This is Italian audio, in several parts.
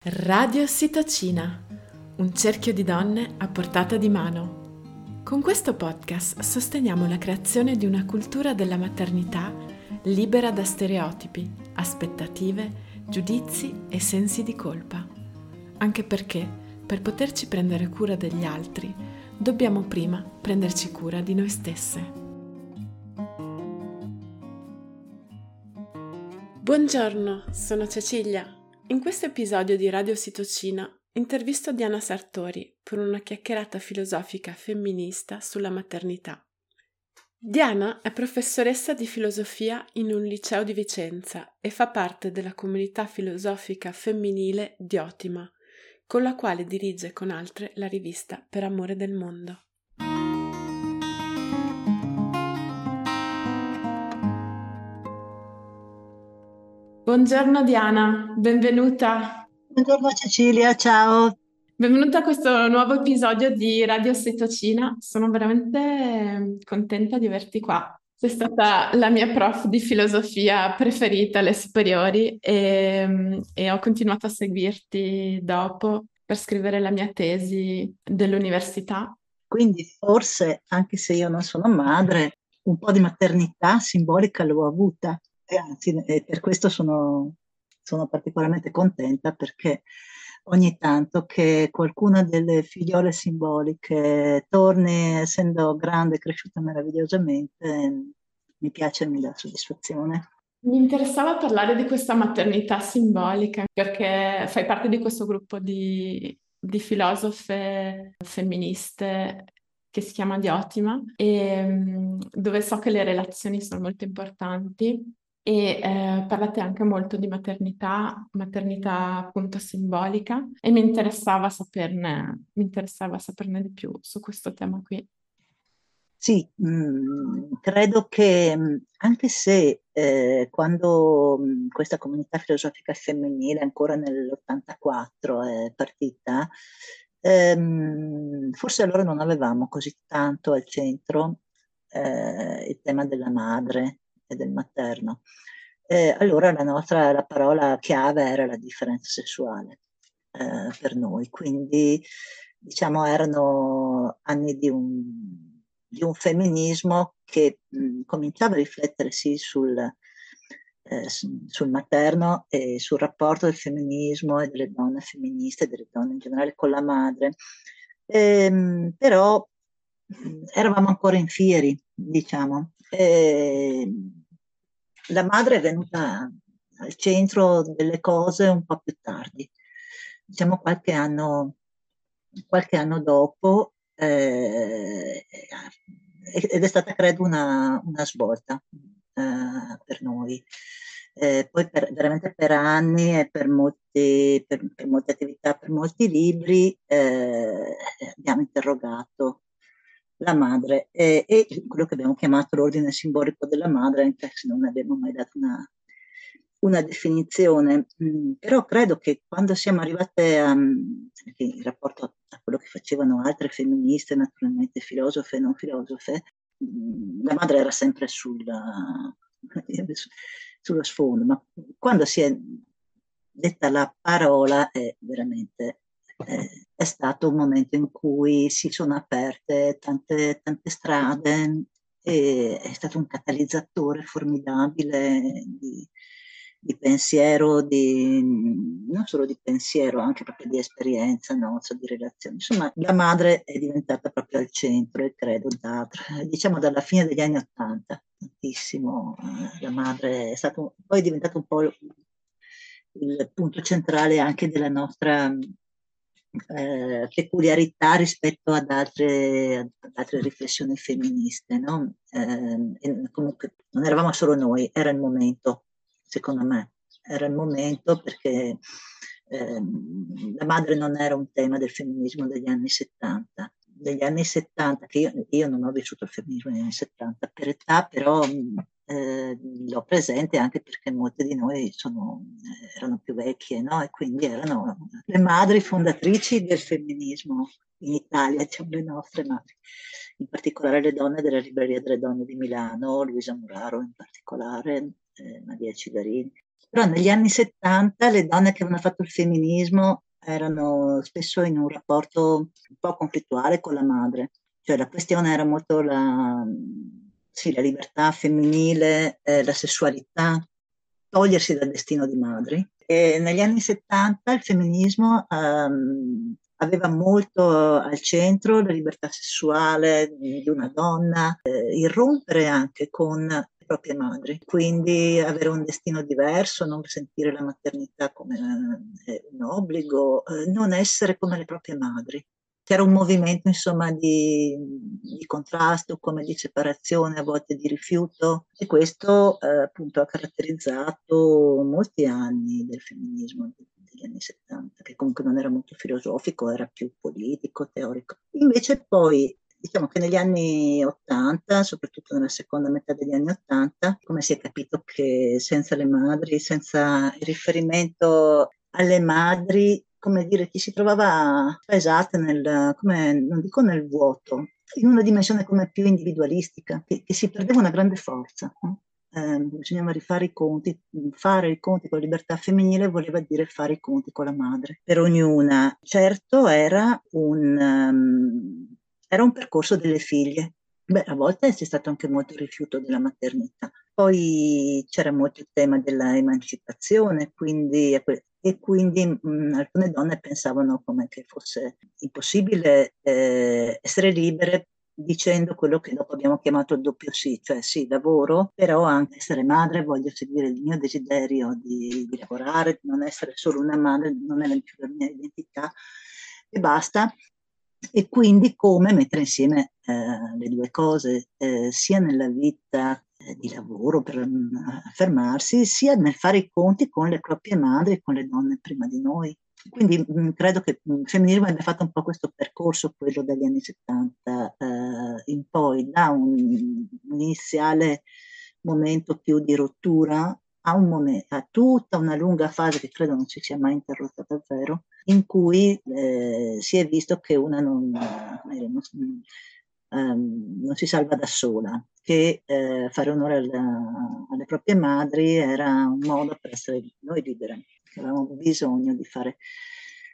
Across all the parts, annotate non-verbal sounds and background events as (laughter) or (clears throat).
Radio Sitocina, un cerchio di donne a portata di mano. Con questo podcast sosteniamo la creazione di una cultura della maternità libera da stereotipi, aspettative, giudizi e sensi di colpa. Anche perché, per poterci prendere cura degli altri, dobbiamo prima prenderci cura di noi stesse. Buongiorno, sono Cecilia in questo episodio di Radio Sitocina intervisto Diana Sartori per una chiacchierata filosofica femminista sulla maternità. Diana è professoressa di filosofia in un liceo di Vicenza e fa parte della comunità filosofica femminile Diotima, con la quale dirige con altre la rivista Per amore del mondo. Buongiorno Diana, benvenuta. Buongiorno Cecilia, ciao. Benvenuta a questo nuovo episodio di Radio Setocina. Sono veramente contenta di averti qua. Sei stata la mia prof di filosofia preferita alle superiori e, e ho continuato a seguirti dopo per scrivere la mia tesi dell'università. Quindi forse, anche se io non sono madre, un po' di maternità simbolica l'ho avuta. E anzi, e per questo sono, sono particolarmente contenta perché ogni tanto che qualcuna delle figliole simboliche torni essendo grande e cresciuta meravigliosamente, mi piace e mi dà soddisfazione. Mi interessava parlare di questa maternità simbolica perché fai parte di questo gruppo di, di filosofe femministe che si chiama Diotima e mm, dove so che le relazioni sono molto importanti e eh, parlate anche molto di maternità, maternità appunto simbolica e mi interessava saperne, mi interessava saperne di più su questo tema qui. Sì, mh, mm, credo che mm, anche se eh, quando mh, mm, questa comunità filosofica femminile ancora nell'84 è partita, ehm, forse allora non avevamo così tanto al centro eh, il tema della madre e del materno. Eh, allora la nostra la parola chiave era la differenza sessuale eh, per noi, quindi diciamo erano anni di un, di un femminismo che mh, cominciava a riflettere sì sul, eh, sul materno e sul rapporto del femminismo e delle donne femministe, delle donne in generale con la madre, ehm, però eravamo ancora in fieri, diciamo. E la madre è venuta al centro delle cose un po' più tardi, diciamo qualche anno, qualche anno dopo, eh, ed è stata credo una, una svolta eh, per noi. Eh, poi per, veramente per anni e per, molti, per, per molte attività, per molti libri eh, abbiamo interrogato la madre. E, e, quello che abbiamo chiamato l'ordine simbolico della madre, anche se non abbiamo mai dato una, una definizione, mm, però credo che quando siamo arrivate a, in rapporto a quello che facevano altre femministe, naturalmente filosofe e non filosofe, mm, la madre era sempre sulla, (laughs) sullo sfondo, ma quando si è detta la parola è veramente eh, è stato un momento in cui si sono aperte tante, tante strade e è stato un catalizzatore formidabile di, di pensiero, di, non solo di pensiero, anche proprio di esperienza, no? cioè di relazioni. Insomma, la madre è diventata proprio al centro, e credo, da, diciamo dalla fine degli anni Ottanta, tantissimo. Eh, la madre è stato, poi è diventato un po' il punto centrale anche della nostra eh, peculiarità rispetto ad altre, ad altre riflessioni femministe. No? Eh, comunque non eravamo solo noi, era il momento, secondo me, era il momento perché eh, la madre non era un tema del femminismo degli anni 70. Degli anni 70, che io, io non ho vissuto il femminismo negli anni 70 per età, però eh, l'ho presente anche perché molte di noi sono, eh, erano più vecchie no? e quindi erano le madri fondatrici del femminismo in Italia, diciamo le nostre madri, in particolare le donne della Libreria delle Donne di Milano, Luisa Muraro in particolare, eh, Maria Cigarini. Però negli anni 70 le donne che avevano fatto il femminismo erano spesso in un rapporto un po' conflittuale con la madre, cioè la questione era molto la, sì, la libertà femminile, eh, la sessualità, togliersi dal destino di madri. E negli anni 70 il femminismo um, aveva molto al centro la libertà sessuale di una donna, eh, irrompere anche con le proprie madri, quindi avere un destino diverso, non sentire la maternità come eh, un obbligo, eh, non essere come le proprie madri. C'era un movimento insomma di, di, contrasto, come di separazione, a volte di rifiuto, e questo eh, appunto ha caratterizzato molti anni del femminismo degli anni 70, che comunque non era molto filosofico, era più politico, teorico. Invece poi diciamo che negli anni 80, soprattutto nella seconda metà degli anni 80, come si è capito che senza le madri, senza il riferimento alle madri, come dire, ci si trovava spaesate nel, come, non dico nel vuoto, in una dimensione come più individualistica, che, che si perdeva una grande forza. Eh, bisognava rifare i conti, fare i conti con la libertà femminile voleva dire fare i conti con la madre, per ognuna. Certo era un, um, era un percorso delle figlie. Beh, a volte c'è stato anche molto rifiuto della maternità. Poi c'era molto il tema dell'emancipazione, quindi, e quindi mh, alcune donne pensavano come che fosse impossibile eh, essere libere dicendo quello che dopo abbiamo chiamato il doppio sì, cioè sì, lavoro, però anche essere madre, voglio seguire il mio desiderio di, di lavorare, di non essere solo una madre, non è più la mia identità e basta. E quindi come mettere insieme eh, le due cose, eh, sia nella vita eh, di lavoro per um, affermarsi, sia nel fare i conti con le proprie madri e con le donne prima di noi. Quindi mh, mm, credo che il mm, femminismo abbia fatto un po' questo percorso, quello dagli anni 70 eh, in poi, da un, un, iniziale momento più di rottura a, un momento, a tutta una lunga fase che credo non si sia mai interrotta davvero, in cui eh, si è visto che una non, non, um, non, si salva da sola, che eh, fare onore alla, alle proprie madri era un modo per essere noi libere avevamo bisogno di fare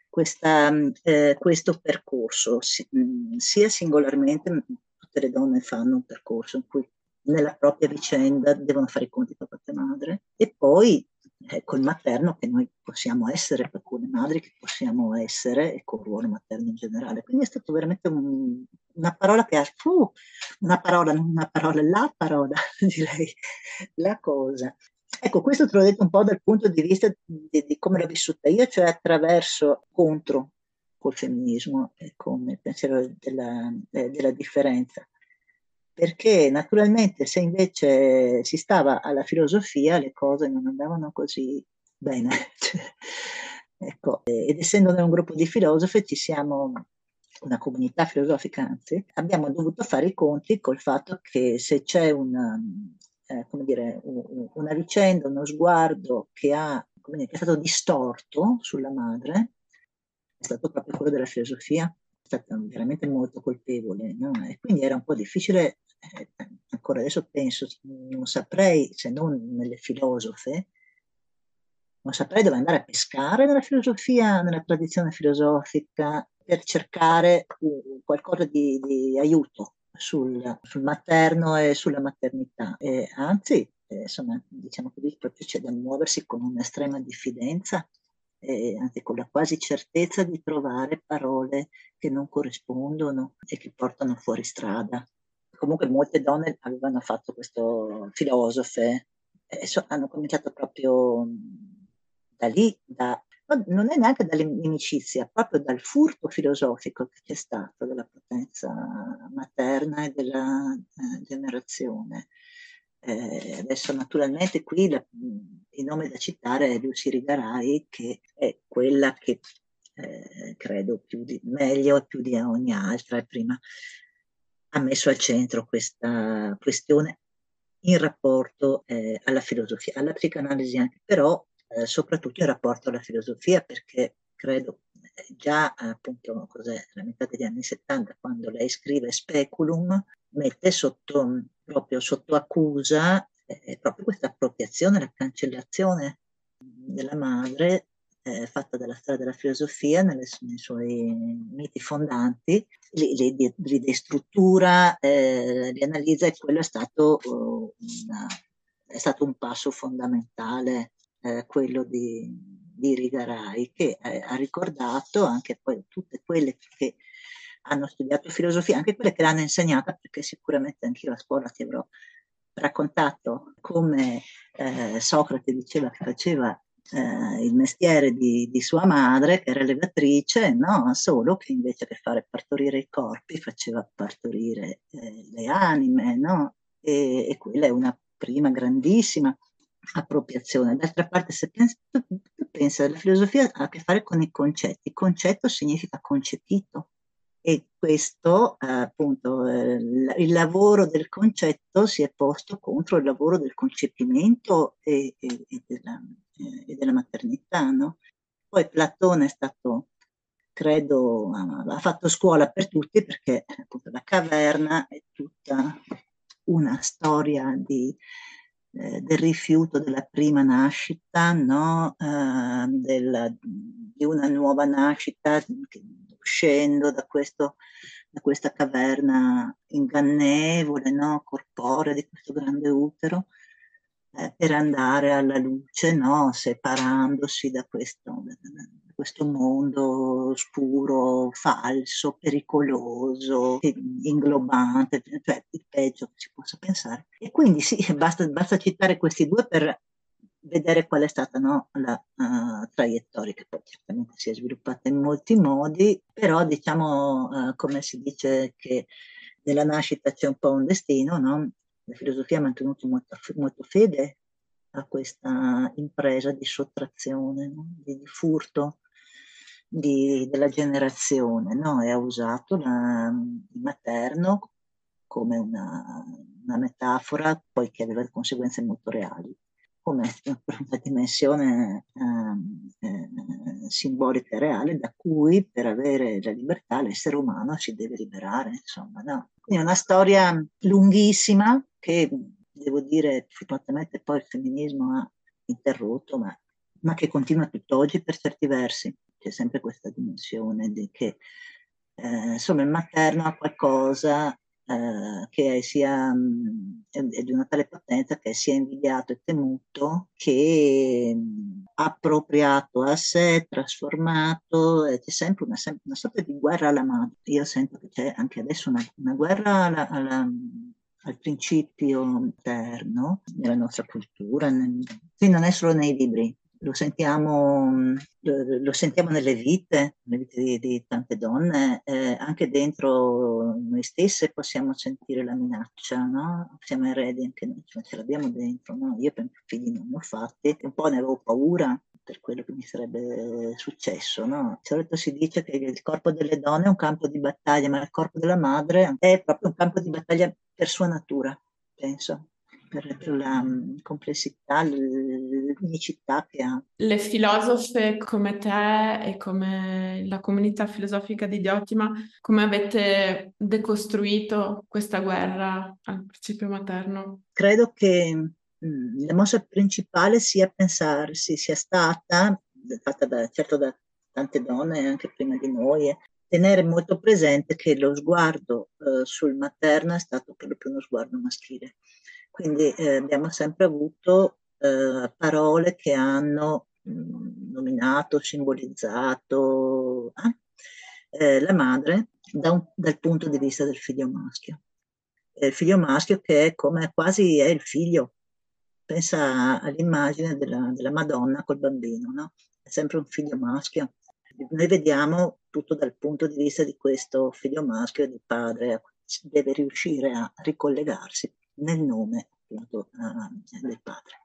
questa, eh, questo percorso, sia singolarmente, tutte le donne fanno un percorso in cui nella propria vicenda devono fare i conti con la propria madre e poi eh, col materno che noi possiamo essere, per alcune madri che possiamo essere e col ruolo materno in generale. Quindi è stato veramente un, una parola che ha, uh, una parola, non una parola, la parola, (laughs) direi, la cosa. Ecco, questo te l'ho detto un po' dal punto di vista di, di come l'ho vissuta io, cioè attraverso contro col femminismo e con il pensiero della, eh, della differenza. Perché naturalmente se invece si stava alla filosofia le cose non andavano così bene. (laughs) ecco, ed essendo un gruppo di filosofi ci siamo una comunità filosofica, anzi, abbiamo dovuto fare i conti col fatto che se c'è una, eh, dire, una vicenda, uno sguardo che, ha, dire, che è stato distorto sulla madre, è stato proprio quello della filosofia, è stato veramente molto colpevole. No? E quindi era un po' difficile, eh, ancora adesso penso, non saprei se non nelle filosofe, non saprei dove andare a pescare nella filosofia, nella tradizione filosofica, per cercare qualcosa di, di aiuto sul, sul materno e sulla maternità. E anzi, eh, insomma, diciamo così, proprio c'è da muoversi con un'estrema diffidenza e anche con la quasi certezza di trovare parole che non corrispondono e che portano fuori strada. Comunque molte donne avevano fatto questo filosofe e so, hanno cominciato proprio da lì, da non è neanche dall'inimicizia, proprio dal furto filosofico che c'è stato della potenza materna e della eh, generazione. Eh, adesso naturalmente qui la, il nome da citare è Lucy Rigarai, che è quella che eh, credo più di, meglio più di ogni altra prima ha messo al centro questa questione in rapporto eh, alla filosofia, alla psicanalisi anche, però eh, soprattutto in rapporto alla filosofia, perché credo eh, già appunto cos'è, la metà degli anni 70, quando lei scrive Speculum, mette sotto, proprio sotto accusa eh, proprio questa appropriazione, la cancellazione della madre eh, fatta dalla storia della filosofia nelle, nei suoi miti fondanti, li, li, li destruttura, eh, li analizza e quello è stato, uh, una, è stato un passo fondamentale, eh, quello di, di Rigarai, che eh, ha ricordato anche poi tutte quelle che hanno studiato filosofia, anche quelle che l'hanno insegnata, perché sicuramente anch'io a scuola ti avrò raccontato come eh, Socrate diceva che faceva eh, il mestiere di, di, sua madre, che era levatrice, no? solo che invece che fare partorire i corpi faceva partorire eh, le anime, no? e, e, quella è una prima grandissima appropriazione. D'altra parte, se pensi, tu, pensi, la filosofia ha a che fare con i concetti, concetto significa concepito e questo appunto eh, il lavoro del concetto si è posto contro il lavoro del concepimento e, e, e, della, eh, e della, maternità. No? Poi Platone è stato, credo, ha fatto scuola per tutti perché appunto la caverna è tutta una storia di, eh, del rifiuto della prima nascita, no? eh, della, di una nuova nascita che, uscendo da, questo, da questa caverna ingannevole, no? corporea di questo grande utero, eh, per andare alla luce, no? separandosi da questo, da questo mondo scuro, falso, pericoloso, inglobante, cioè il peggio che si possa pensare. E quindi sì, (laughs) basta, basta citare questi due per vedere qual è stata no, la uh, traiettoria che poi certamente si è sviluppata in molti modi, però diciamo uh, come si dice che nella nascita c'è un po' un destino, no? La filosofia ha mantenuto molto, molto fede a questa impresa di sottrazione, no? di, di, furto di, della generazione no? e ha usato la, il materno come una, una metafora poi che aveva conseguenze molto reali come una dimensione eh, eh, simbolica e reale da cui per avere la libertà l'essere umano si deve liberare, insomma, no? È una storia lunghissima che, devo dire, fortunatamente poi il femminismo ha interrotto, ma, ma che continua tutt'oggi per certi versi. C'è sempre questa dimensione di che eh, insomma il materno ha qualcosa eh, che sia mh, è di una tale potenza che sia invidiato e temuto, che mh, appropriato a sé, trasformato, c'è sempre una, una, sorta di guerra alla madre. Io sento che c'è anche adesso una, una guerra alla, alla al principio interno nella nostra cultura, sì, non è solo nei libri, lo sentiamo, lo sentiamo nelle vite, nelle vite di, di tante donne, eh, anche dentro noi stesse possiamo sentire la minaccia, no? Siamo eredi anche noi, cioè ce l'abbiamo dentro, no? Io per i figli non ne ho fatti, un po' ne avevo paura per quello che mi sarebbe successo, no? Di solito si dice che il corpo delle donne è un campo di battaglia, ma il corpo della madre è proprio un campo di battaglia per sua natura, penso per la mm, complessità, l'unicità che ha. Le filosofe come te e come la comunità filosofica di Diotima, come avete decostruito questa guerra al principio materno? Credo che mm, la mossa principale sia pensarsi, sia stata, fatta da, certo da tante donne anche prima di noi, eh, tenere molto presente che lo sguardo eh, sul materno è stato per lo più uno sguardo maschile. Quindi eh, abbiamo sempre avuto eh, parole che hanno mh, mm, nominato, simbolizzato eh, la madre da un, dal punto di vista del figlio maschio. il figlio maschio che è come quasi è il figlio. Pensa all'immagine della, della Madonna col bambino, no? È sempre un figlio maschio. Noi vediamo tutto dal punto di vista di questo figlio maschio e del padre, deve riuscire a ricollegarsi nel nome appunto uh, del padre.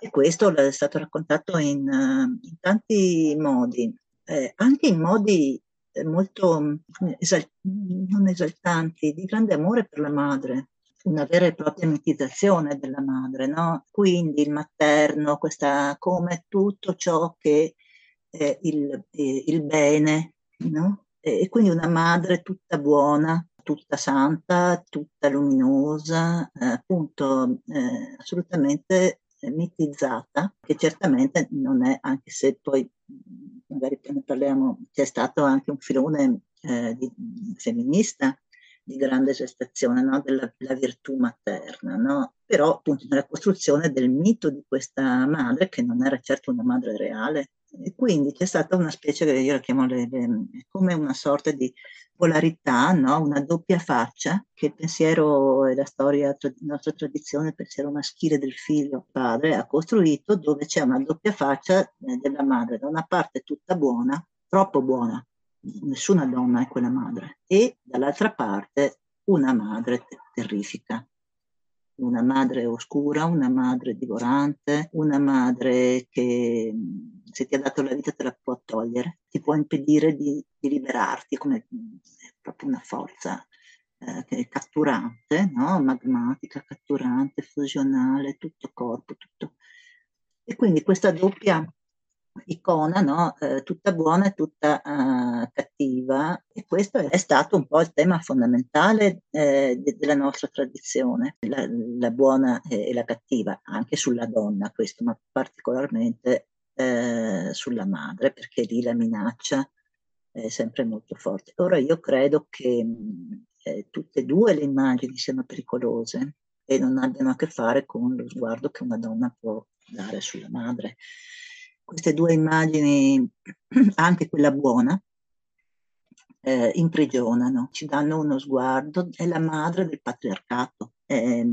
E questo è stato raccontato in, uh, in tanti modi, eh, anche in modi eh, molto esal- non esaltanti, di grande amore per la madre, una vera e propria mitizzazione della madre, no? Quindi il materno, questa, come tutto ciò che è il, il bene, no? E quindi una madre tutta buona, tutta santa, tutta luminosa, eh, appunto eh, assolutamente mitizzata, che certamente non è, anche se poi magari ne parliamo, c'è stato anche un filone eh, di, femminista di grande gestazione no? della, della, virtù materna, no? però appunto nella costruzione del mito di questa madre, che non era certo una madre reale, e quindi c'è stata una specie io la chiamo le, le, come una sorta di polarità, no? una doppia faccia che il pensiero e la storia, la nostra tradizione, il pensiero maschile del figlio padre ha costruito, dove c'è una doppia faccia eh, della madre, da una parte tutta buona, troppo buona, nessuna donna è quella madre, e dall'altra parte una madre terrifica, una madre oscura, una madre divorante, una madre che se ti ha dato la vita te la può togliere, ti può impedire di, di liberarti, come proprio una forza eh, catturante, no? magmatica, catturante, fusionale, tutto corpo, tutto. E quindi questa doppia icona, no? eh, tutta buona e tutta uh, cattiva. E questo è stato un po' il tema fondamentale eh, de- della nostra tradizione, la, la, buona e la cattiva, anche sulla donna, questo, ma particolarmente eh, sulla madre, perché lì la minaccia è sempre molto forte. Ora io credo che eh, tutte e due le immagini siano pericolose e non abbiano a che fare con lo sguardo che una donna può dare sulla madre queste due immagini, (clears throat) anche quella buona, eh, imprigionano, ci danno uno sguardo, è la madre del patriarcato eh,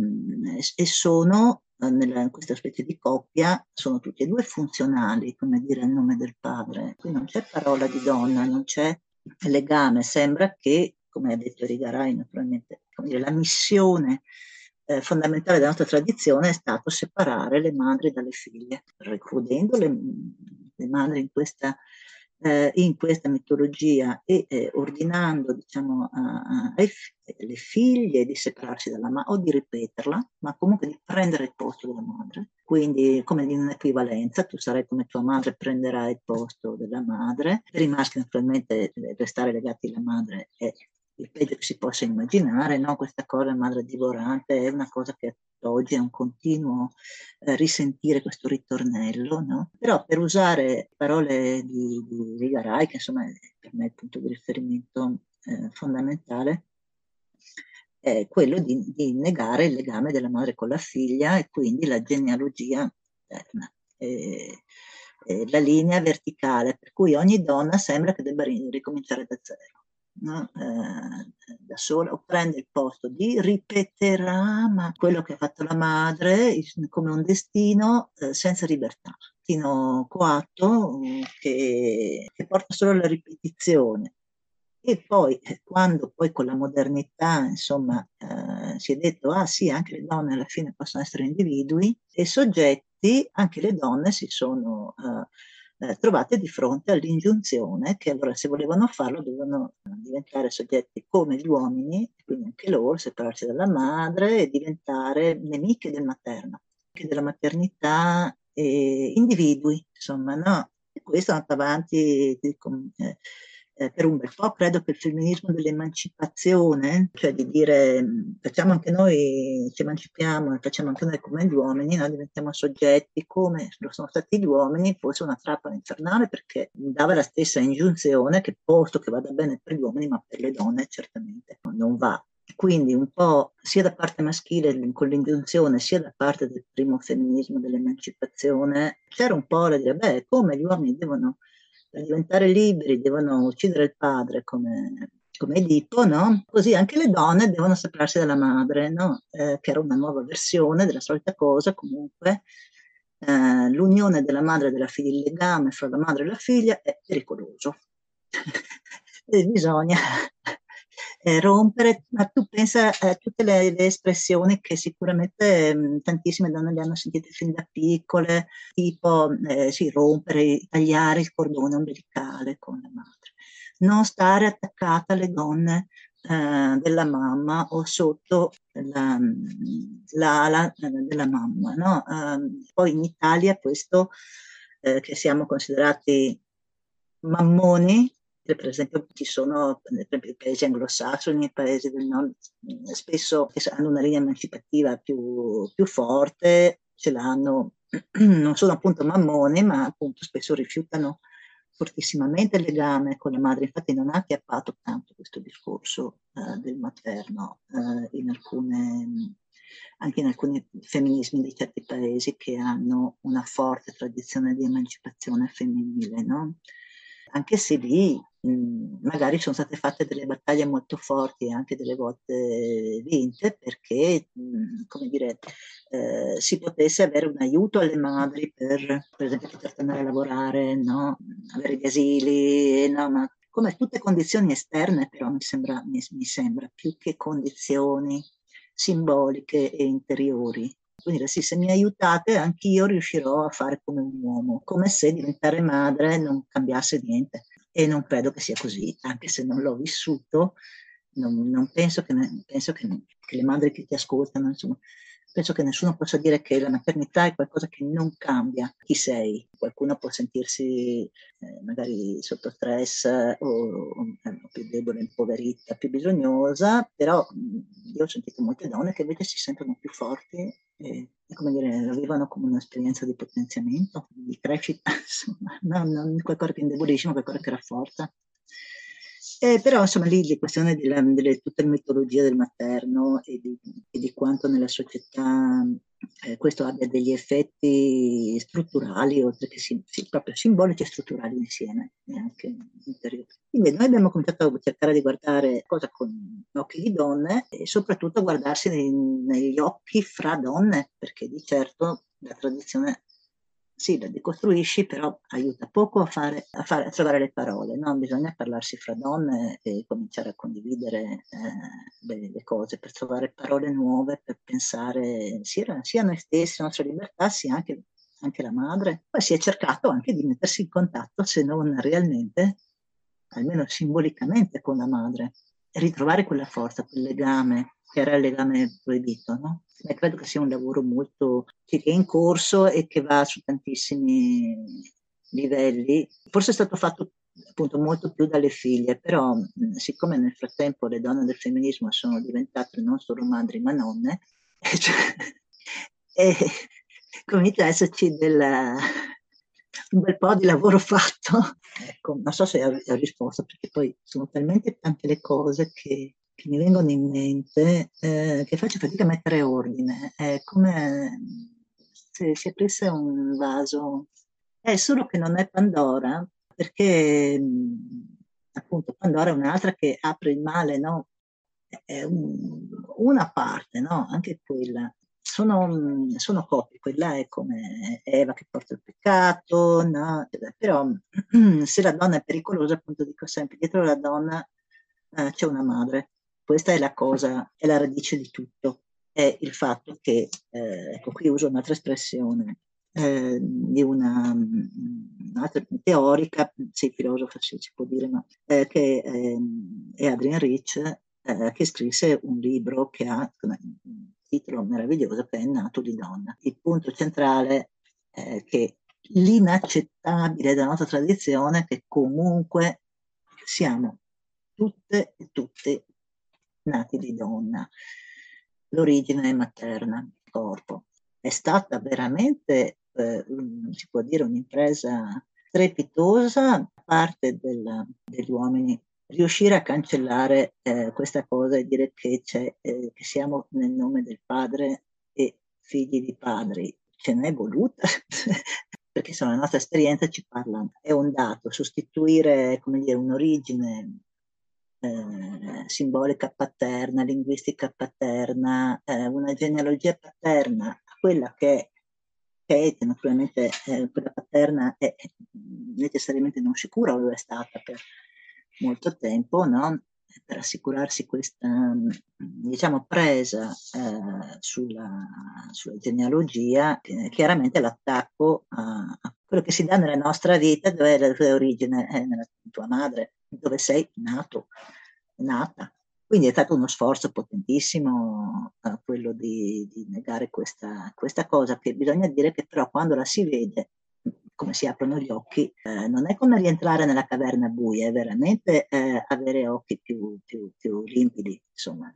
e sono, eh, nella, in questa specie di coppia, sono tutti e due funzionali, come dire il nome del padre. Qui non c'è parola di donna, non c'è legame, sembra che, come ha detto Rigarai, naturalmente, dire, la missione eh, fondamentale della nostra tradizione è stato separare le madri dalle figlie, recludendo le, le madri in questa, eh, in questa, mitologia e eh, ordinando diciamo, alle figlie di separarsi dalla madre o di ripeterla, ma comunque di prendere il posto della madre. Quindi come in un'equivalenza, tu sarai come tua madre, prenderai il posto della madre. Per i maschi naturalmente restare legati alla madre è il peggio che si possa immaginare, no? questa cosa madre divorante è una cosa che oggi è un continuo eh, risentire questo ritornello, no? però per usare parole di, di Rigarai, che insomma è per me il punto di riferimento eh, fondamentale, è quello di, di, negare il legame della madre con la figlia e quindi la genealogia eterna. E, la linea verticale, per cui ogni donna sembra che debba ricominciare da zero no? eh, da sola o prende il posto di ripeterà ma quello che ha fatto la madre come un destino eh, senza libertà, destino coatto che, che porta solo alla ripetizione. E poi, eh, quando poi con la modernità, insomma, eh, si è detto, ah sì, anche le donne alla fine possono essere individui e soggetti, anche le donne si sono eh, eh, trovate di fronte all'ingiunzione che allora se volevano farlo dovevano diventare soggetti come gli uomini, quindi anche loro separarsi dalla madre e diventare nemiche del materno, anche della maternità, e individui, insomma, no? E questo è andato avanti. Dico, eh, eh, per un bel po', credo che il femminismo dell'emancipazione, cioè di dire mm, facciamo anche noi, ci emancipiamo, facciamo anche noi come gli uomini, noi diventiamo soggetti come lo sono stati gli uomini, fosse una trappola infernale perché dava la stessa ingiunzione che posto che vada bene per gli uomini, ma per le donne certamente non va. Quindi un po' sia da parte maschile con l'ingiunzione, sia da parte del primo femminismo dell'emancipazione, c'era un po' da dire, beh, come gli uomini devono per diventare liberi devono uccidere il padre come, come Edipo, no? Così anche le donne devono separarsi dalla madre, no? eh, che era una nuova versione della solita cosa, comunque eh, l'unione della madre e della figlia, il legame fra la madre e la figlia è pericoloso. (laughs) e bisogna eh, rompere, ma tu pensa a tutte le, le espressioni che sicuramente mh, mm, tantissime donne le hanno sentite fin da piccole, tipo eh, sì, rompere, tagliare il cordone ombelicale con la madre, non stare attaccata alle donne eh, della mamma o sotto la, l'ala della mamma. No? Uh, poi in Italia questo, eh, che siamo considerati mammoni, per esempio ci sono per esempio, i paesi anglosassoni, i paesi del nord, spesso hanno una linea emancipativa più, più forte ce l'hanno, (clears throat) non sono appunto mammoni, ma appunto spesso rifiutano fortissimamente il legame con la madre, infatti non ha acchiappato tanto questo discorso eh, del materno eh, in alcune, anche in alcuni femminismi di certi paesi che hanno una forte tradizione di emancipazione femminile, no? Anche se lì magari sono state fatte delle battaglie molto forti e anche delle volte vinte perché, mh, come dire, eh, si potesse avere un aiuto alle madri per, per esempio, poter tornare a lavorare, no? avere gli asili, no? ma come tutte condizioni esterne però mi sembra, mi, mi sembra più che condizioni simboliche e interiori. Quindi sì, se mi aiutate anch'io riuscirò a fare come un uomo, come se diventare madre non cambiasse niente. E non credo che sia così, anche se non l'ho vissuto, non, non penso, che, penso che, che, le madri che ti ascoltano, insomma, penso che nessuno possa dire che la maternità è qualcosa che non cambia chi sei. Qualcuno può sentirsi eh, magari sotto stress o, o eh, più debole, impoverita, più bisognosa, però io ho sentito molte donne che invece si sentono più forti e come dire, la vivono come un'esperienza di potenziamento, di crescita, (laughs) insomma, non, non qualcosa che indebolisce, ma qualcosa che rafforza. Eh, però insomma lì la questione della, delle, tutta la mitologia del materno e di, e di quanto nella società eh, questo abbia degli effetti strutturali, oltre che sim, proprio simbolici e strutturali insieme, anche interiori. Quindi noi abbiamo cominciato a cercare di guardare cosa con occhi di donne e soprattutto a guardarsi nei, negli occhi fra donne, perché di certo la tradizione sì, la decostruisci, però aiuta poco a, fare, a, fare, a trovare le parole, no? bisogna parlarsi fra donne e cominciare a condividere eh, le, le, cose, per trovare parole nuove, per pensare sia, sia a noi stessi, la nostra libertà, sia anche, anche la madre. Poi si è cercato anche di mettersi in contatto, se non realmente, almeno simbolicamente con la madre, e ritrovare quella forza, quel legame che era il legame proibito, no? E credo che sia un lavoro molto che è in corso e che va su tantissimi livelli. Forse è stato fatto appunto molto più dalle figlie, però siccome nel frattempo le donne del femminismo sono diventate non solo madri ma nonne, (laughs) cioè, e comincia ad esserci della, un bel po' di lavoro fatto. Ecco, non so se ho risposto, perché poi sono talmente tante le cose che che mi vengono in mente, eh, che faccio fatica a mettere ordine. È come se si aprisse un vaso. È solo che non è Pandora, perché appunto Pandora è un'altra che apre il male, no? È un, una parte, no? Anche quella. Sono, sono copie, quella è come Eva che porta il peccato, no? però (clears throat) se la donna è pericolosa, appunto dico sempre, dietro la donna eh, c'è una madre questa è la cosa, è la radice di tutto, è il fatto che, eh, ecco qui uso un'altra espressione, eh, di una, un'altra teorica, sì, filosofa sì, si può dire, ma eh, che ehm, è Adrian Rich, eh, che scrisse un libro che ha un titolo meraviglioso che è Nato di donna. Il punto centrale è che l'inaccettabile della nostra tradizione è che comunque siamo tutte e tutti nati di donna. L'origine materna, il corpo. È stata veramente, eh, si può dire, un'impresa strepitosa da parte del, degli uomini riuscire a cancellare eh, questa cosa e dire che, eh, che, siamo nel nome del padre e figli di padri. Ce n'è voluta, (laughs) perché insomma, la nostra esperienza ci parla, è un dato, sostituire come dire, un'origine eh, simbolica paterna, linguistica paterna, eh, una genealogia paterna, quella che, è naturalmente eh, quella paterna è necessariamente non sicura lo è stata per molto tempo, no? per assicurarsi questa diciamo, presa eh, sulla, sulla, genealogia, eh, chiaramente l'attacco a, a, quello che si dà nella nostra vita, dove è la tua origine, è nella tua madre, dove sei nato, nata. Quindi è stato uno sforzo potentissimo eh, quello di, di negare questa, questa, cosa, che bisogna dire che però quando la si vede, come si aprono gli occhi, eh, non è come rientrare nella caverna buia, è veramente eh, avere occhi più, più, più limpidi, insomma,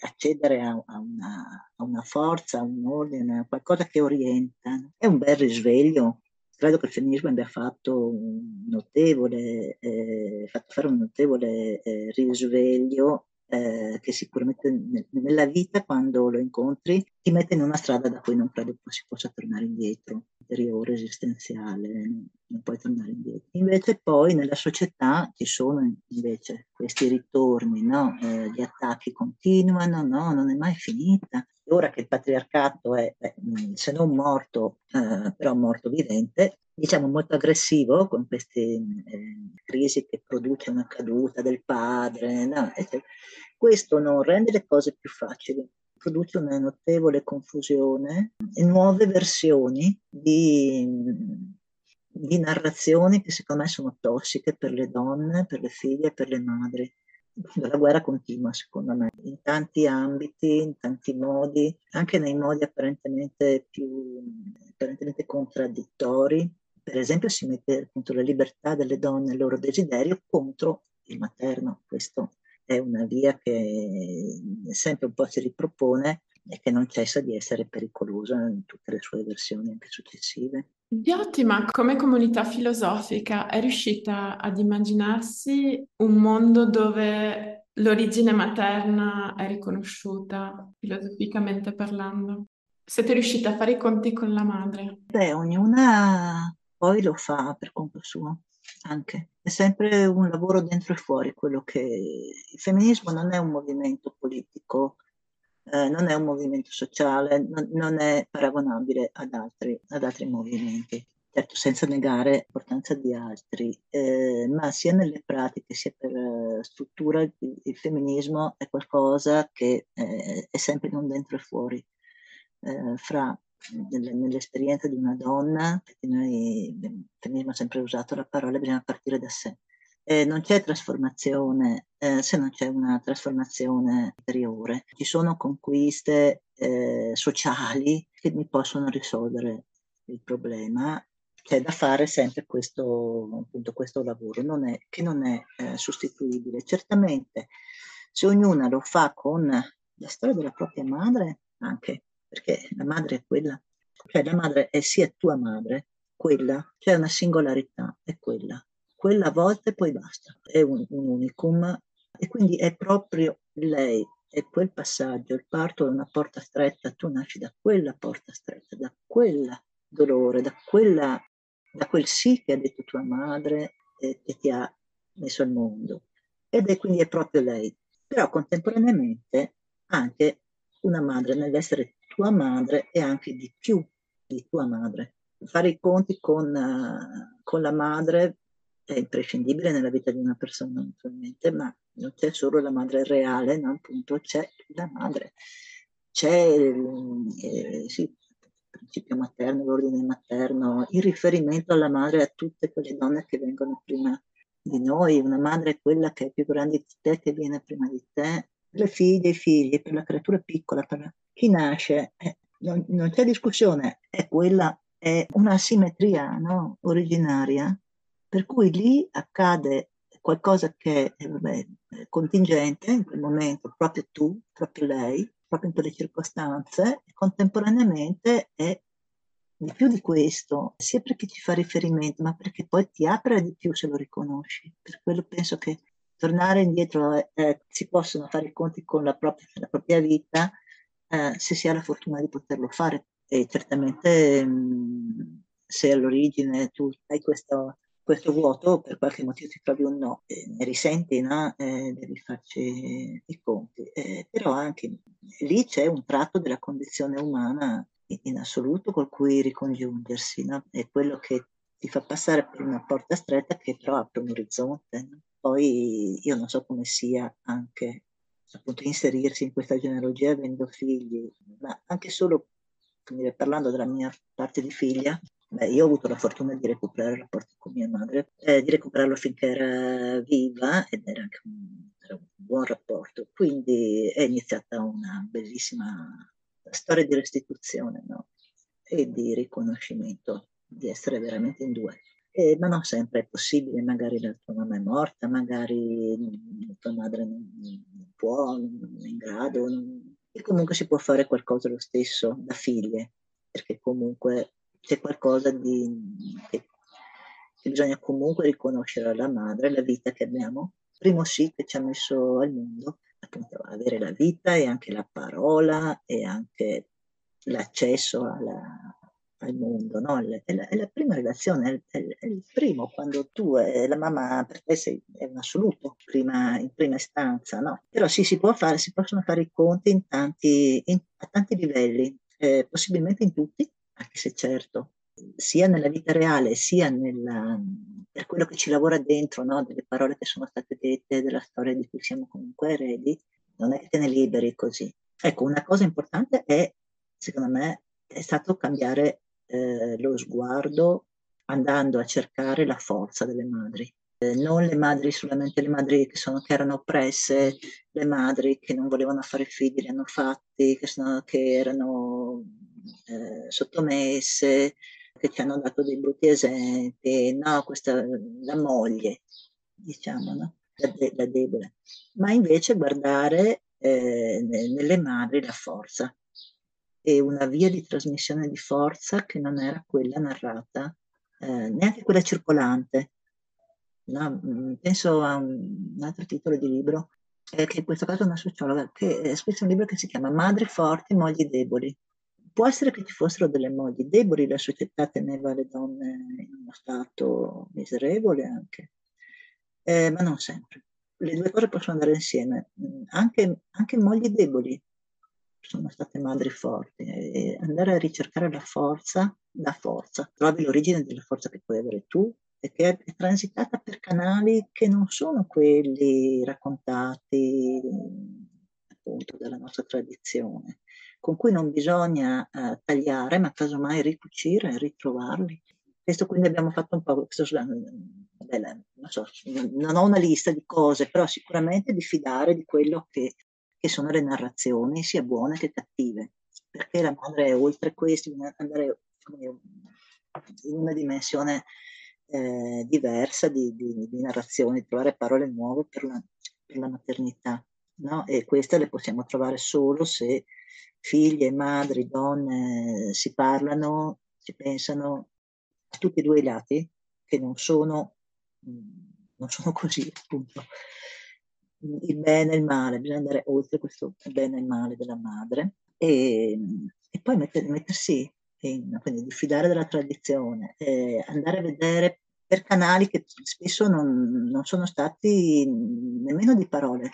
accedere a, a, una, a, una, forza, a un ordine, a qualcosa che orienta. È un bel risveglio. Credo che il femminismo abbia fatto un notevole, eh, fatto fare un notevole eh, risveglio eh, che sicuramente nella vita quando lo incontri ti mette in una strada da cui non credo si possa tornare indietro, interiore, esistenziale, non puoi tornare indietro. Invece poi nella società ci sono invece questi ritorni, no? eh, gli attacchi continuano, no? non è mai finita. Ora che il patriarcato è, beh, se non morto, eh, però morto vivente, diciamo molto aggressivo con queste eh, crisi che produce una caduta del padre, no? questo non rende le cose più facili, produce una notevole confusione e nuove versioni di, di narrazioni che secondo me sono tossiche per le donne, per le figlie, per le madri. La guerra continua, secondo me, in tanti ambiti, in tanti modi, anche nei modi apparentemente più apparentemente contraddittori, per esempio si mette appunto la libertà delle donne e il loro desiderio contro il materno. Questa è una via che sempre un po' si ripropone e che non cessa di essere pericolosa in tutte le sue versioni anche successive. Diotima, come comunità filosofica, è riuscita ad immaginarsi un mondo dove l'origine materna è riconosciuta, filosoficamente parlando? Siete riusciti a fare i conti con la madre? Beh, ognuna poi lo fa per conto suo anche. È sempre un lavoro dentro e fuori quello che... Il femminismo non è un movimento politico, eh, non è un movimento sociale, non, non è paragonabile ad altri, ad altri, movimenti. Certo, senza negare l'importanza di altri, eh, ma sia nelle pratiche sia per uh, struttura il, il, femminismo è qualcosa che eh, è sempre in un dentro e fuori. Eh, fra nell'esperienza di una donna, perché noi femminismo ha sempre usato la parola, bisogna partire da sé. Eh, non c'è trasformazione eh, se non c'è una trasformazione interiore. Ci sono conquiste eh, sociali che mi possono risolvere il problema. C'è da fare sempre questo, appunto, questo lavoro, non è, che non è eh, sostituibile. Certamente, se ognuna lo fa con la storia della propria madre, anche perché la madre è quella, cioè la madre è sia tua madre, quella, c'è una singolarità, è quella. Quella a volte poi basta, è un, un unicum e quindi è proprio lei, è quel passaggio, il parto è una porta stretta, tu nasci da quella porta stretta, da quel dolore, da, quella, da quel sì che ha detto tua madre e che ti ha messo al mondo. Ed è quindi è proprio lei. Però contemporaneamente anche una madre nell'essere tua madre e anche di più di tua madre. Fare i conti con, uh, con la madre è imprescindibile nella vita di una persona, naturalmente, ma non c'è solo la madre reale, no? appunto c'è la madre. C'è eh, sì, il principio materno, l'ordine materno, il riferimento alla madre a tutte quelle donne che vengono prima di noi. Una madre è quella che è più grande di te, che viene prima di te. Le figlie, i figli, per la creatura piccola, per la chi nasce, eh, non, non, c'è discussione, è quella, è una simmetria no? originaria, per cui lì accade qualcosa che è vabbè, contingente in quel momento, proprio tu, proprio lei, proprio in quelle circostanze, e contemporaneamente è di più di questo, sia perché ci fa riferimento, ma perché poi ti apre di più se lo riconosci. Per quello penso che tornare indietro eh, si possono fare i conti con la propria, la propria vita eh, se si ha la fortuna di poterlo fare. E certamente mh, mm, se all'origine tu hai questo, questo, vuoto, per qualche motivo ti trovi un no, e ne risenti, no? Eh, devi farci i conti. Eh, però anche lì c'è un tratto della condizione umana in assoluto col cui ricongiungersi, no? è quello che ti fa passare per una porta stretta che però apre un orizzonte. No? Poi io non so come sia anche appunto inserirsi in questa genealogia avendo figli, ma anche solo dire, parlando della mia parte di figlia, beh, io ho avuto la fortuna di recuperare il rapporto con mia madre, eh, di recuperarlo finché era viva ed era anche un, era un buon rapporto, quindi è iniziata una bellissima storia di restituzione no? e di riconoscimento di essere veramente in due. Eh, ma non sempre è possibile, magari la tua mamma è morta, magari la tua madre non, non può, non è in grado, non... e comunque si può fare qualcosa lo stesso da figlie, perché comunque c'è qualcosa di, che, che bisogna comunque riconoscere alla madre, la vita che abbiamo, primo sì che ci ha messo al mondo, appunto avere la vita e anche la parola e anche l'accesso alla, al mondo, no? è, la, è, la, prima relazione, è, è, il primo, quando tu e la mamma per te sei, è un assoluto prima, in prima istanza, no? Però sì, si, può fare, si possono fare i conti in tanti, in, a tanti livelli, eh, possibilmente in tutti, anche se certo, sia nella vita reale, sia nella, per quello che ci lavora dentro, no? delle parole che sono state dette, della storia di cui siamo comunque eredi, non è che te ne liberi così. Ecco, una cosa importante è, secondo me, è stato cambiare eh, lo sguardo andando a cercare la forza delle madri. Eh, non le madri, solamente le madri che, sono, che, erano oppresse, le madri che non volevano fare figli, li hanno fatti, che, sono, che erano eh, sottomesse, che ci hanno dato dei brutti esempi, no, questa la moglie, diciamo, no? la, de- la debole, ma invece guardare eh, nelle madri la forza e una via di trasmissione di forza che non era quella narrata, eh, neanche quella circolante. No? Mm, penso a un, un, altro titolo di libro, eh, che in questo caso è una sociologa, che ha scritto un libro che si chiama Madri forti, mogli deboli può essere che ci fossero delle mogli deboli, la società teneva le donne in uno stato miserevole anche, eh, ma non sempre. Le due cose possono andare insieme. Anche, anche mogli deboli sono state madri forti e andare a ricercare la forza, la forza, trovi l'origine della forza che puoi avere tu e che è transitata per canali che non sono quelli raccontati appunto dalla nostra tradizione con cui non bisogna eh, tagliare, ma casomai ricucire e ritrovarli. Questo quindi abbiamo fatto un po', questo, vabbè, non, so, non ho una lista di cose, però sicuramente di fidare di quello che, che sono le narrazioni, sia buone che cattive, perché la madre è oltre questo, bisogna andare in una dimensione eh, diversa di, di, di narrazioni, trovare parole nuove per la, per la maternità. No? E queste le possiamo trovare solo se figlie, madri, donne si parlano, si pensano a tutti e due i lati, che non sono, mm, non sono così, appunto. Il bene e il male, bisogna andare oltre questo bene e il male della madre e, e poi metter, mettersi in, quindi diffidare della tradizione, eh, andare a vedere per canali che spesso non, non sono stati nemmeno di parole,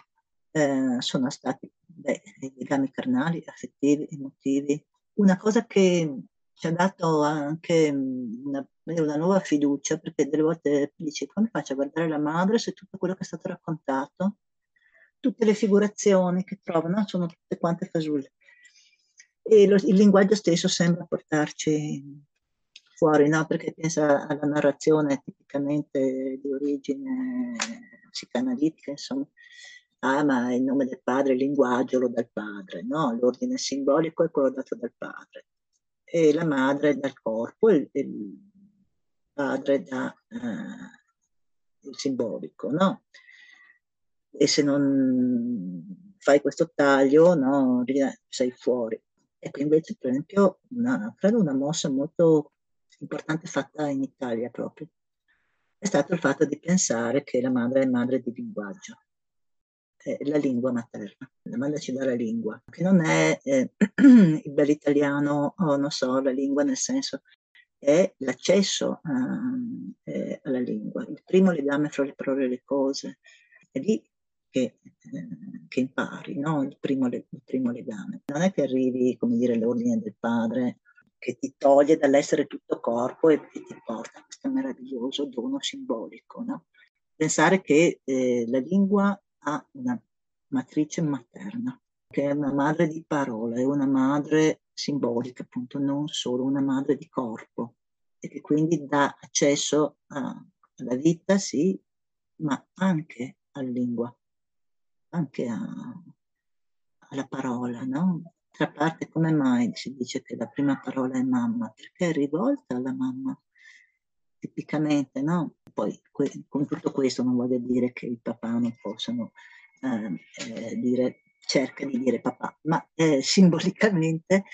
eh, sono stati beh, legami carnali, affettivi, emotivi. Una cosa che ci ha dato anche una, una, nuova fiducia, perché delle volte dici come faccio a guardare la madre se tutto quello che è stato raccontato, tutte le figurazioni che trovano sono tutte quante fasulle. E lo, il linguaggio stesso sembra portarci fuori, no? perché pensa alla narrazione tipicamente di origine psicanalitica, insomma, ah ma il nome del padre, il linguaggio lo dà il padre, no? L'ordine simbolico è quello dato dal padre e la madre dal corpo e il padre dà eh, il simbolico, no? E se non fai questo taglio, no, sei fuori. Ecco, invece, per esempio, una, credo una mossa molto importante fatta in Italia proprio, è stato il fatto di pensare che la madre è madre di linguaggio è la lingua materna, la madre ci dà la lingua, che non è eh, (clears throat) il bel italiano o non so, la lingua nel senso è l'accesso uh, eh, alla lingua, il primo legame fra le parole e le cose, è lì che, eh, che impari, no? il, primo, il primo legame. Non è che arrivi, come dire, all'ordine del padre che ti toglie dall'essere tutto corpo e, e ti porta a questo meraviglioso dono simbolico. No? Pensare che eh, la lingua ha una matrice materna, che è una madre di parole, è una madre simbolica, appunto, non solo una madre di corpo, e che quindi dà accesso a, alla vita, sì, ma anche alla lingua, anche a, alla parola, no? D'altra parte, come mai si dice che la prima parola è mamma? Perché è rivolta alla mamma, tipicamente, no? Poi que- con tutto questo non voglio dire che i papà non possano eh, eh, dire, cerca di dire papà, ma eh, (laughs) simbolicamente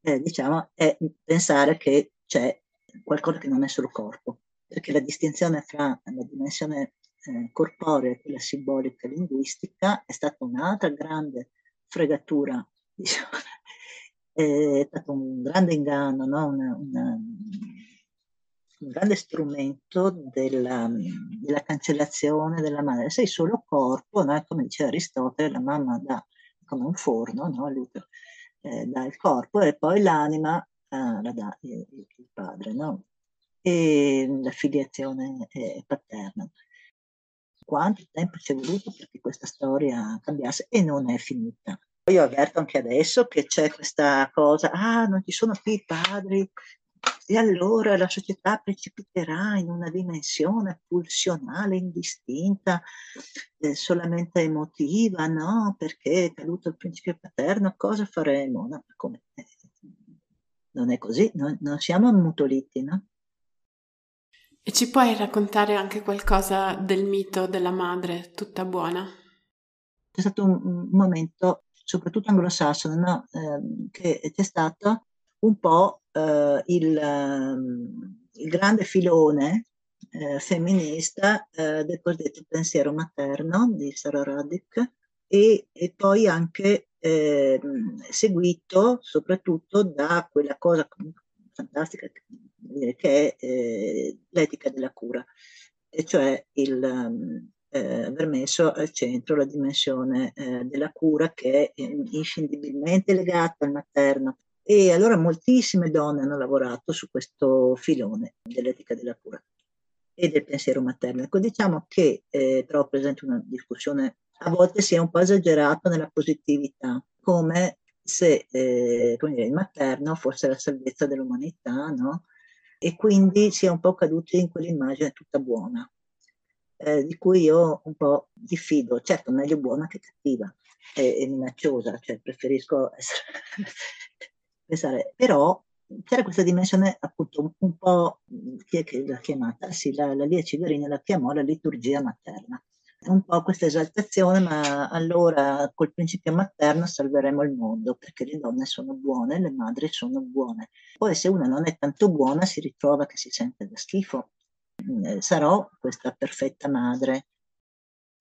eh, diciamo è pensare che c'è qualcosa che non è solo corpo, perché la distinzione fra la dimensione eh, corporea e quella simbolica linguistica è stata un'altra grande fregatura, (laughs) diciamo. è stato un grande inganno, no? una, una, un grande strumento della, della, cancellazione della madre. Sei solo corpo, no? come diceva Aristotele, la mamma dà come un forno, no? eh, dà il corpo e poi l'anima eh, la dà il, il padre, no? e la filiazione è paterna. Quanto tempo ci è voluto perché questa storia cambiasse e non è finita. Io avverto anche adesso che c'è questa cosa, ah, non ci sono più i padri, e allora la società precipiterà in una dimensione pulsionale indistinta, eh, solamente emotiva, no? Perché è caduto il principio paterno, cosa faremo? No, come? Eh, non è così, non, non siamo ammutoliti, no? E ci puoi raccontare anche qualcosa del mito della madre tutta buona? C'è stato un, momento, soprattutto anglosassone, no? eh, che c'è stato un po' eh, il, ehm, il, grande filone eh, femminista eh, del cosiddetto pensiero materno di Sarah Radic e, e poi anche ehm, seguito soprattutto da quella cosa fantastica che è eh, l'etica della cura, e cioè il, ehm, eh, aver messo al centro la dimensione eh, della cura che è inscindibilmente legata al materno, e allora moltissime donne hanno lavorato su questo filone dell'etica della cura e del pensiero materno. Ecco, diciamo che eh, però presente una discussione a volte si è un po' esagerato nella positività, come se eh, come dire, il materno fosse la salvezza dell'umanità, no? E quindi si è un po' caduti in quell'immagine tutta buona, eh, di cui io un po' diffido, certo meglio buona che cattiva e, e minacciosa, cioè preferisco essere (laughs) pensare, però c'era questa dimensione appunto un po', chi è che l'ha chiamata? Sì, la, la Lia Civerini la chiamò la liturgia materna. Un po' questa esaltazione, ma allora col principio materno salveremo il mondo, perché le donne sono buone, le madri sono buone. Poi se una non è tanto buona si ritrova che si sente da schifo. Eh, sarò questa perfetta madre,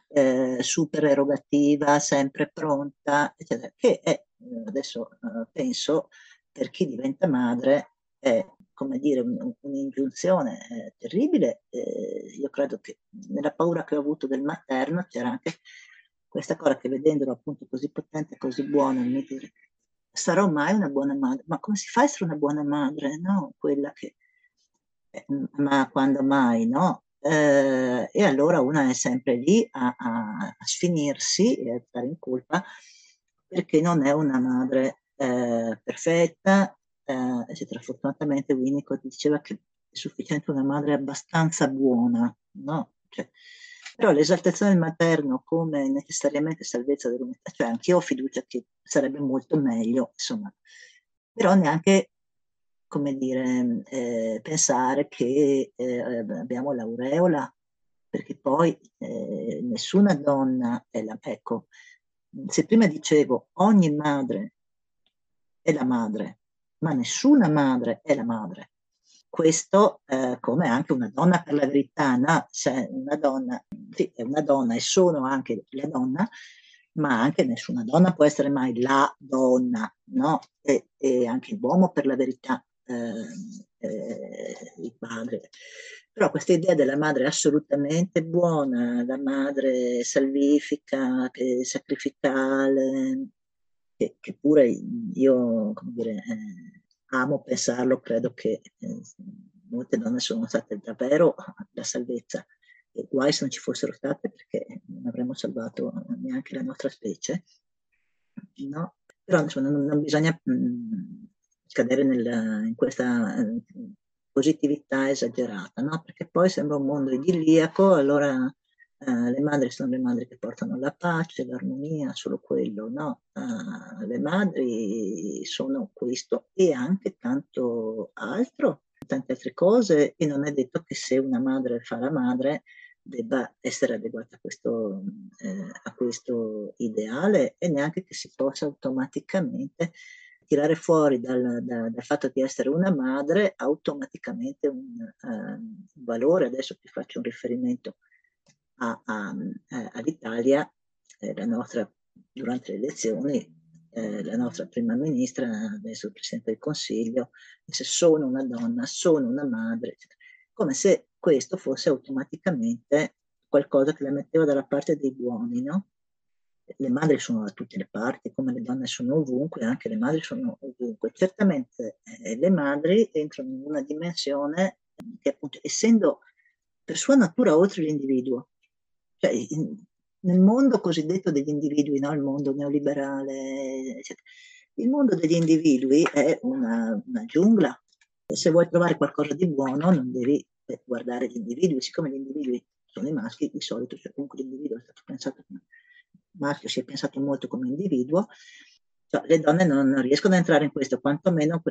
eh, super erogativa, sempre pronta, eccetera, che è, eh, adesso eh, penso, per chi diventa madre è come dire un, un'ingiunzione eh, terribile. Eh, io credo che nella paura che ho avuto del materno c'era anche questa cosa che vedendolo appunto così potente, così buono, mi dire sarò mai una buona madre? Ma come si fa a essere una buona madre? No, quella che... Eh, ma quando mai, no? Eh, e allora una è sempre lì a, a, a sfinirsi e a stare in colpa perché non è una madre eh, perfetta, eh, eccetera. Fortunatamente Winnicott diceva che è sufficiente una madre abbastanza buona, no? Cioè, però l'esaltazione del materno come necessariamente salvezza dell'umanità, cioè anch'io ho fiducia che sarebbe molto meglio, insomma, però neanche, come dire, eh, pensare che eh, abbiamo l'aureola, perché poi eh, nessuna donna è la, ecco, se prima dicevo ogni madre è la madre, ma nessuna madre è la madre. Questo eh, come anche una donna per la verità, no? cioè una donna, sì, è una donna e sono anche la donna, ma anche nessuna donna può essere mai la donna, no? E, e anche l'uomo per la verità, eh, eh, il padre. Però questa idea della madre assolutamente buona, la madre salvifica, che sacrificale, che, che pure io, come dire, eh, amo pensarlo, credo che eh, molte donne sono state davvero la salvezza. E guai se non ci fossero state perché non avremmo salvato neanche la nostra specie. No? Però insomma, non, non bisogna mh, mm, cadere nel, in questa eh, positività esagerata, no? perché poi sembra un mondo idilliaco, allora Uh, le madri sono le madri che portano la pace, l'armonia, solo quello, no? Uh, le madri sono questo e anche tanto altro, tante altre cose e non è detto che se una madre fa la madre debba essere adeguata a questo, eh, a questo ideale e neanche che si possa automaticamente tirare fuori dal, da, dal, fatto di essere una madre automaticamente un uh, valore. Adesso ti faccio un riferimento all'Italia, eh, la nostra, durante le elezioni, eh, la nostra prima ministra, adesso il Presidente del Consiglio, disse sono una donna, sono una madre, eccetera. come se questo fosse automaticamente qualcosa che la metteva dalla parte dei buoni, no? le madri sono da tutte le parti, come le donne sono ovunque, anche le madri sono ovunque. Certamente eh, le madri entrano in una dimensione che appunto, essendo per sua natura oltre l'individuo, cioè in, nel mondo cosiddetto degli individui, no? il mondo neoliberale, eccetera, il mondo degli individui è una, una giungla. Se vuoi trovare qualcosa di buono non devi guardare gli individui, siccome gli individui sono i maschi, di solito, cioè comunque l'individuo è stato pensato come maschio si è pensato molto come individuo, cioè, le donne non, non, riescono a entrare in questo, quantomeno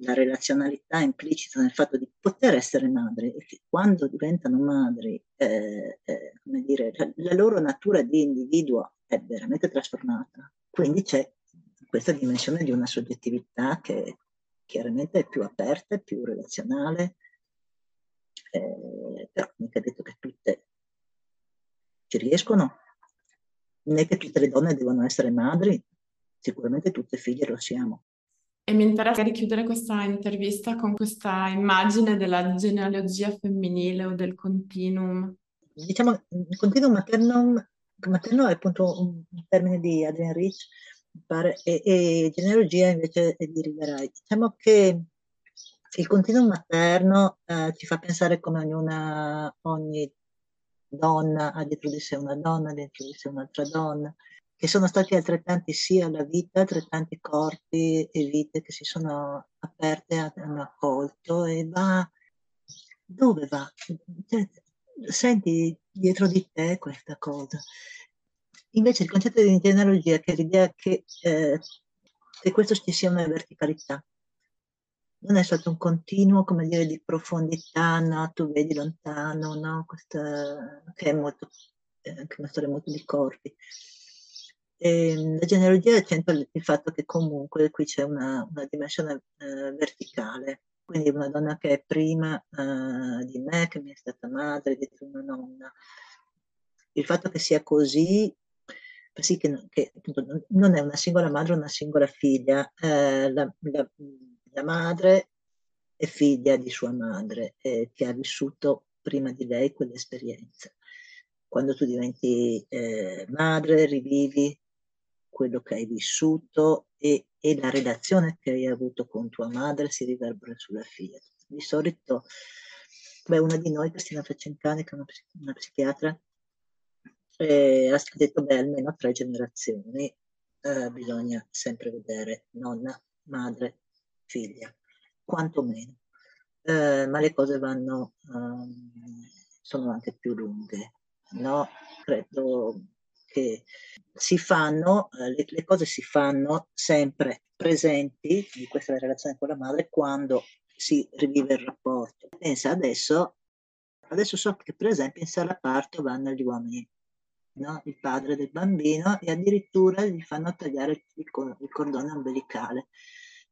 la relazionalità implicita nel fatto di poter essere madri e che quando diventano madri, eh, eh, come dire, la, la loro natura di individuo è veramente trasformata. Quindi c'è questa dimensione di una soggettività che chiaramente è più aperta, è più relazionale, eh, però mica detto che tutte ci riescono è che tutte le donne devono essere madri, sicuramente tutte figlie lo siamo. E mi interessa richiudere questa intervista con questa immagine della genealogia femminile o del continuum. Diciamo, il continuum materno, materno è appunto un termine di Adrian Rich, pare, e, e, genealogia invece è di Riverai. Diciamo che il continuum materno eh, ci fa pensare come ognuna, ogni donna, ha dietro di sé una donna, dentro di sé un'altra donna, che sono stati altrettanti sia la vita, altrettanti corpi e vite che si sono aperte, hanno accolto e va, dove va? Cioè, senti dietro di te questa cosa. Invece il concetto di genealogia, che è l'idea che, eh, che questo ci sia una verticalità, non è stato un continuo, come dire, di profondità, no? Tu vedi lontano, no? Questa, che è molto, è anche una storia molto di corpi. E, ehm, la genealogia accentua il, fatto che comunque qui c'è una, una dimensione eh, verticale, quindi una donna che è prima eh, di me, che mi è stata madre, dietro una nonna. Il fatto che sia così sì che, che non è una singola madre una singola figlia, eh, la, la, la madre è figlia di sua madre eh, che ha vissuto prima di lei quell'esperienza. Quando tu diventi eh, madre rivivi quello che hai vissuto e, e, la relazione che hai avuto con tua madre si riverbera sulla figlia. Di solito, beh, una di noi, Cristina Facencani, che è una, una psichiatra, eh, ha detto, beh, almeno tre generazioni eh, bisogna sempre vedere nonna, madre, figlia, quantomeno. Eh, ma le cose vanno, um, sono anche più lunghe, no? Credo che si fanno, eh, le, le, cose si fanno sempre presenti questa relazione con la madre quando si rivive il rapporto. Pensa adesso, adesso so che per esempio in sala parto vanno gli uomini, no? il padre del bambino e addirittura gli fanno tagliare il, il cordone ombelicale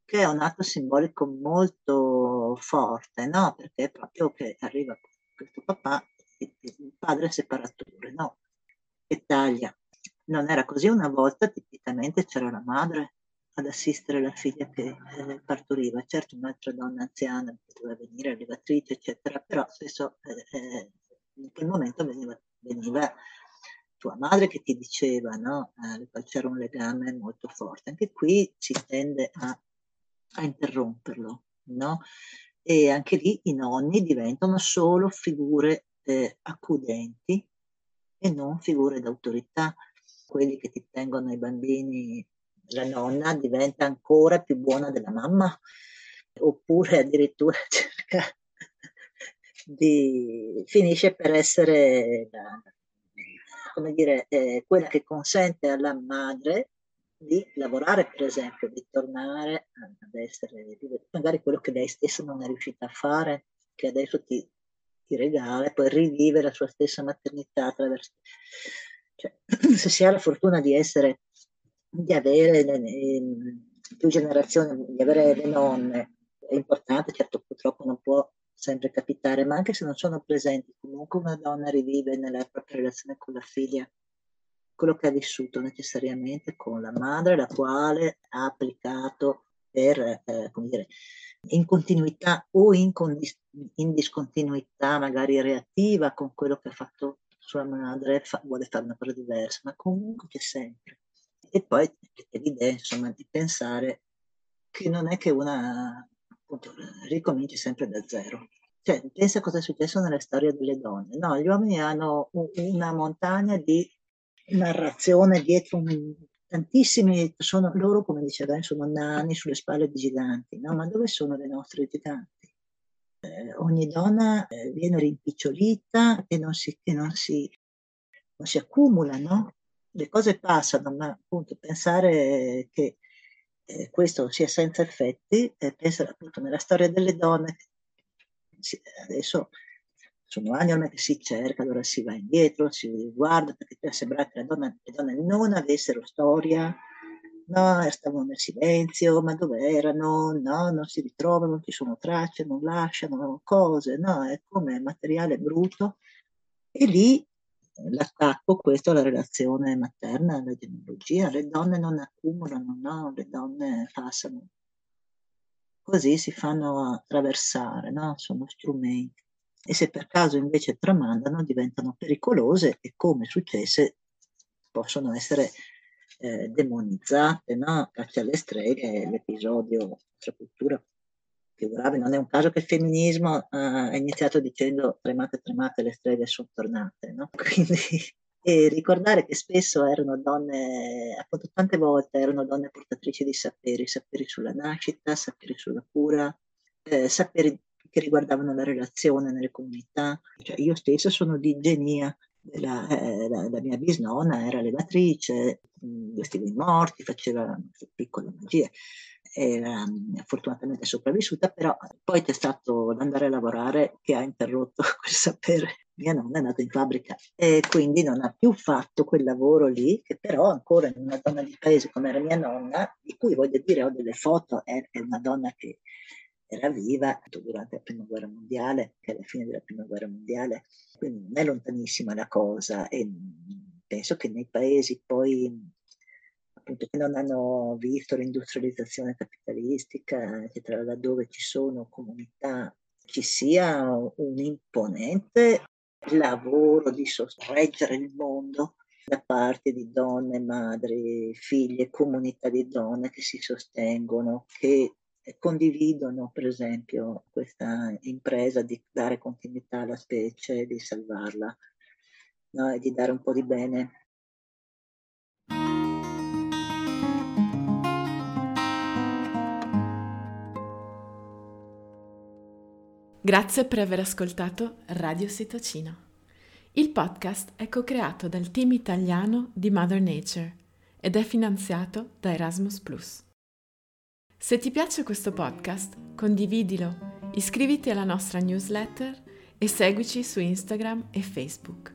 che è un atto simbolico molto forte, no? Perché è proprio che arriva questo papà, il padre separatore, no? E taglia. Non era così una volta, tipicamente c'era la madre ad assistere la figlia che eh, partoriva, certo un'altra donna anziana poteva venire, allevatrice, eccetera, però spesso eh, eh, in quel momento veniva, veniva, tua madre che ti diceva, no? Eh, c'era un legame molto forte. Anche qui si tende a a interromperlo, no? E anche lì i nonni diventano solo figure eh, accudenti e non figure d'autorità. Quelli che ti tengono i bambini, la nonna diventa ancora più buona della mamma, oppure addirittura (laughs) cerca di finisce per essere la, come dire, eh, quella che consente alla madre di lavorare, per esempio, di tornare ad essere, magari quello che lei stessa non è riuscita a fare, che adesso ti, ti regala, e poi rivive la sua stessa maternità attraverso... Cioè, (clears throat) se si ha la fortuna di essere, di avere più generazioni, di avere le nonne, è importante, certo purtroppo non può sempre capitare, ma anche se non sono presenti, comunque una donna rivive nella propria relazione con la figlia quello che ha vissuto necessariamente con la madre, la quale ha applicato per, eh, come dire, in continuità o in, condis- in, discontinuità magari reattiva con quello che ha fatto sua madre, fa- vuole fare una cosa diversa, ma comunque c'è sempre. E poi l'idea, insomma, di pensare che non è che una appunto, ricominci sempre da zero. Cioè, pensa cosa è successo nella storia delle donne. No, gli uomini hanno una montagna di narrazione dietro un, tantissimi, sono loro, come diceva, sono nani sulle spalle di giganti, no? Ma dove sono le nostre giganti? Eh, ogni donna eh, viene rimpicciolita e non si, e non si, non si accumula, no? Le cose passano, ma appunto pensare che eh, questo sia senza effetti, eh, pensare appunto nella storia delle donne, adesso sono anni ormai che si cerca, allora si va indietro, si guarda, perché sembra che le donne, le donne non avessero storia, no, stavano nel silenzio, ma dove erano? No, non si ritrovano, non ci sono tracce, non lasciano cose, no, è come materiale brutto. E lì l'attacco, questo alla relazione materna, alla genealogia, le donne non accumulano, no, le donne passano. Così si fanno attraversare, no? Sono strumenti e se per caso invece tramandano diventano pericolose e come successe possono essere eh, demonizzate, no? Caccia alle streghe, l'episodio nostra cultura più grave, non è un caso che il femminismo eh, ha iniziato dicendo tremate, tremate, le streghe sono tornate, no? (laughs) Quindi e ricordare che spesso erano donne, appunto tante volte erano donne portatrici di saperi, saperi sulla nascita, saperi sulla cura, eh, saperi che riguardavano la relazione nelle comunità. Cioè, io stessa sono di Genia, la, eh, la, la, mia bisnonna era levatrice, vestiva i morti, faceva piccole magie. Era fortunatamente sopravvissuta, però poi c'è stato l'andare a lavorare che ha interrotto (laughs) quel sapere. Mia nonna è nata in fabbrica e quindi non ha più fatto quel lavoro lì, che però ancora in una donna di paese come era mia nonna, di cui voglio dire ho delle foto, è, è una donna che era viva durante la prima guerra mondiale, che alla fine della prima guerra mondiale, quindi non è lontanissima la cosa e penso che nei paesi poi appunto che non hanno visto l'industrializzazione capitalistica, eccetera, laddove ci sono comunità, ci sia un imponente lavoro di sorreggere il mondo da parte di donne, madri, figlie, comunità di donne che si sostengono, che condividono per esempio questa impresa di dare continuità alla specie, di salvarla no? e di dare un po' di bene. Grazie per aver ascoltato Radio Sitocino. Il podcast è co-creato dal team italiano di Mother Nature ed è finanziato da Erasmus ⁇ se ti piace questo podcast, condividilo, iscriviti alla nostra newsletter e seguici su Instagram e Facebook.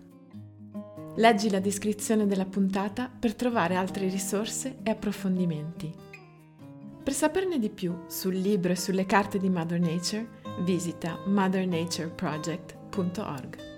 Leggi la descrizione della puntata per trovare altre risorse e approfondimenti. Per saperne di più sul libro e sulle carte di Mother Nature, visita mothernatureproject.org.